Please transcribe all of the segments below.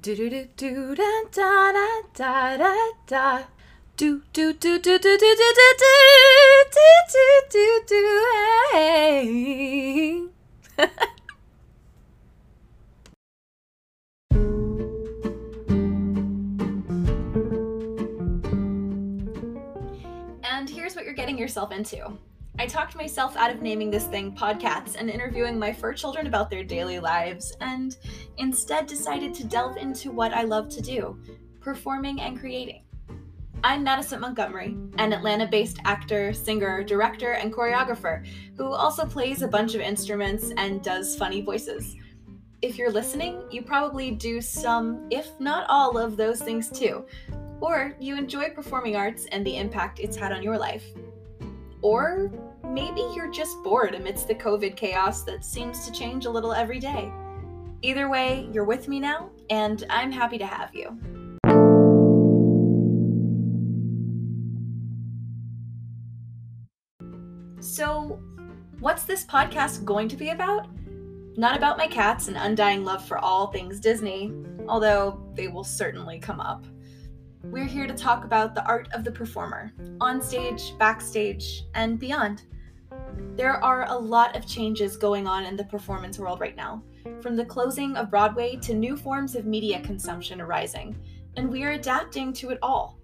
Do do do do da da da da da da. Do do do do do do do do do do do do do hey. And here's what you're getting yourself into. I talked myself out of naming this thing podcasts and interviewing my fur children about their daily lives, and instead decided to delve into what I love to do performing and creating. I'm Madison Montgomery, an Atlanta based actor, singer, director, and choreographer who also plays a bunch of instruments and does funny voices. If you're listening, you probably do some, if not all, of those things too. Or you enjoy performing arts and the impact it's had on your life. Or maybe you're just bored amidst the COVID chaos that seems to change a little every day. Either way, you're with me now, and I'm happy to have you. So, what's this podcast going to be about? Not about my cats and undying love for all things Disney, although they will certainly come up. We're here to talk about the art of the performer, on stage, backstage, and beyond. There are a lot of changes going on in the performance world right now, from the closing of Broadway to new forms of media consumption arising, and we are adapting to it all.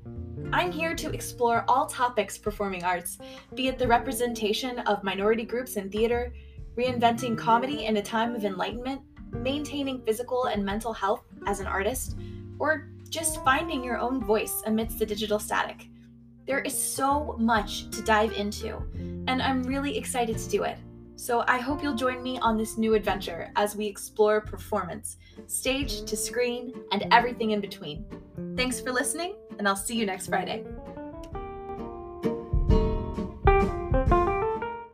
I'm here to explore all topics performing arts, be it the representation of minority groups in theater, reinventing comedy in a time of enlightenment, maintaining physical and mental health as an artist, or just finding your own voice amidst the digital static. There is so much to dive into, and I'm really excited to do it. So I hope you'll join me on this new adventure as we explore performance, stage to screen, and everything in between. Thanks for listening, and I'll see you next Friday.